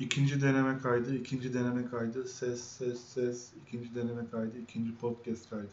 İkinci deneme kaydı, ikinci deneme kaydı, ses, ses, ses, ikinci deneme kaydı, ikinci podcast kaydı.